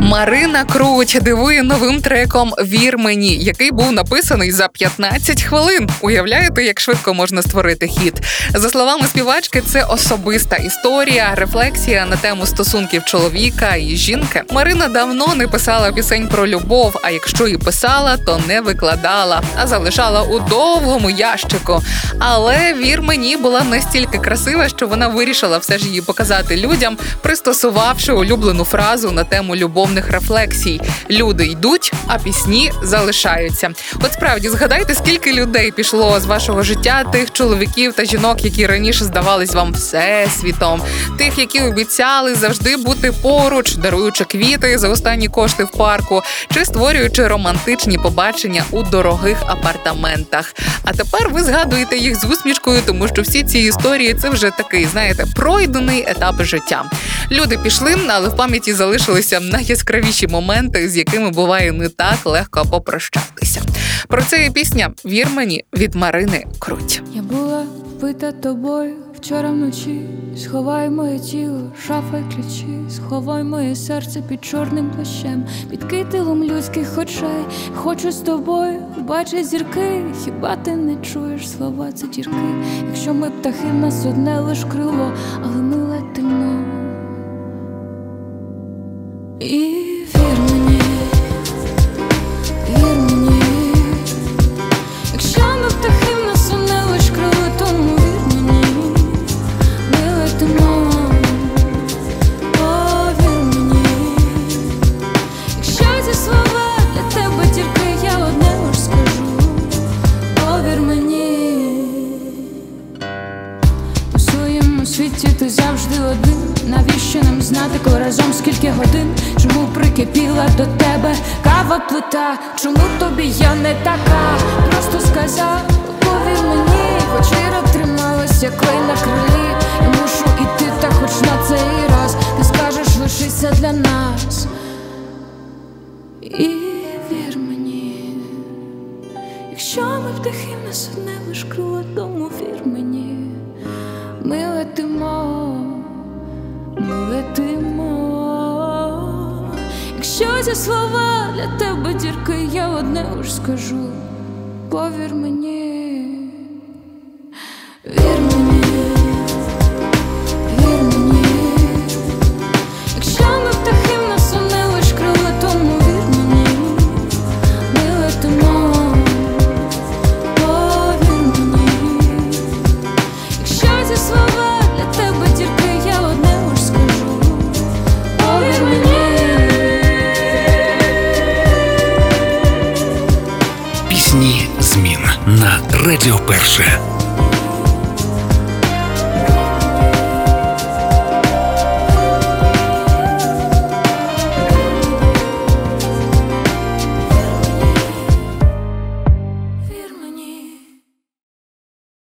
Марина Круть дивує новим треком Вір мені, який був написаний за 15 хвилин. Уявляєте, як швидко можна створити хіт? За словами співачки, це особиста історія, рефлексія на тему стосунків чоловіка і жінки. Марина давно не писала пісень про любов. А якщо і писала, то не викладала, а залишала у довгому ящику. Але вір мені була настільки красива, що вона вирішила все ж її показати людям, пристосувавши улюблену фразу на тему любовних рефлексій: люди йдуть, а пісні залишаються. От справді згадайте, скільки людей пішло з вашого життя, тих чоловіків та жінок, які раніше здавались вам всесвітом, тих, які обіцяли завжди бути поруч, даруючи квіти за останні кошти в парку, чи створюючи романтичні побачення у дорогих апартаментах. А тепер ви згадуєте їх з усмішкою, тому що всі ці історії це вже такий, знаєте, пройдений етап життя. Люди пішли, але в пам'яті залишилися найяскравіші моменти, з якими буває не так легко попрощатися. Про це і пісня Вір мені від Марини Круть. Я була вбита тобою вчора вночі. Сховай моє тіло, шафа й ключі, сховай моє серце під чорним плащем, під кителом людських очей. Хочу з тобою бачить зірки. Хіба ти не чуєш слова? Це дірки? Якщо ми птахи, нас одне лиш крило, але ми летимо. І вір мені, вір мені. Якщо ми птахи, в нас одне лиш крило, тому вір мені, ми повір мені. Якщо ці слова для тебе тільки я одне лиш скажу, повір мені. У своєму світі ти завжди один. Навіщо нам знати, коли разом скільки годин? Чому прикипіла до тебе кава плита? Чому тобі я не така? Просто сказав, повір мені, трималась, як клей на крилі. Я мушу іти, та хоч на цей раз ти скажеш, лишися для нас. І вір мені, якщо ми птахи, в нас одне лиш крило, тому вір мені. Ми летимо, слова для тебе дірки, я одне уж скажу. Повір мені, вір мені, Пісні змін на Радіо Перше.